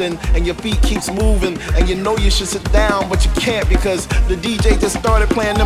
and your feet keeps moving and you know you should sit down but you can't because the DJ just started playing them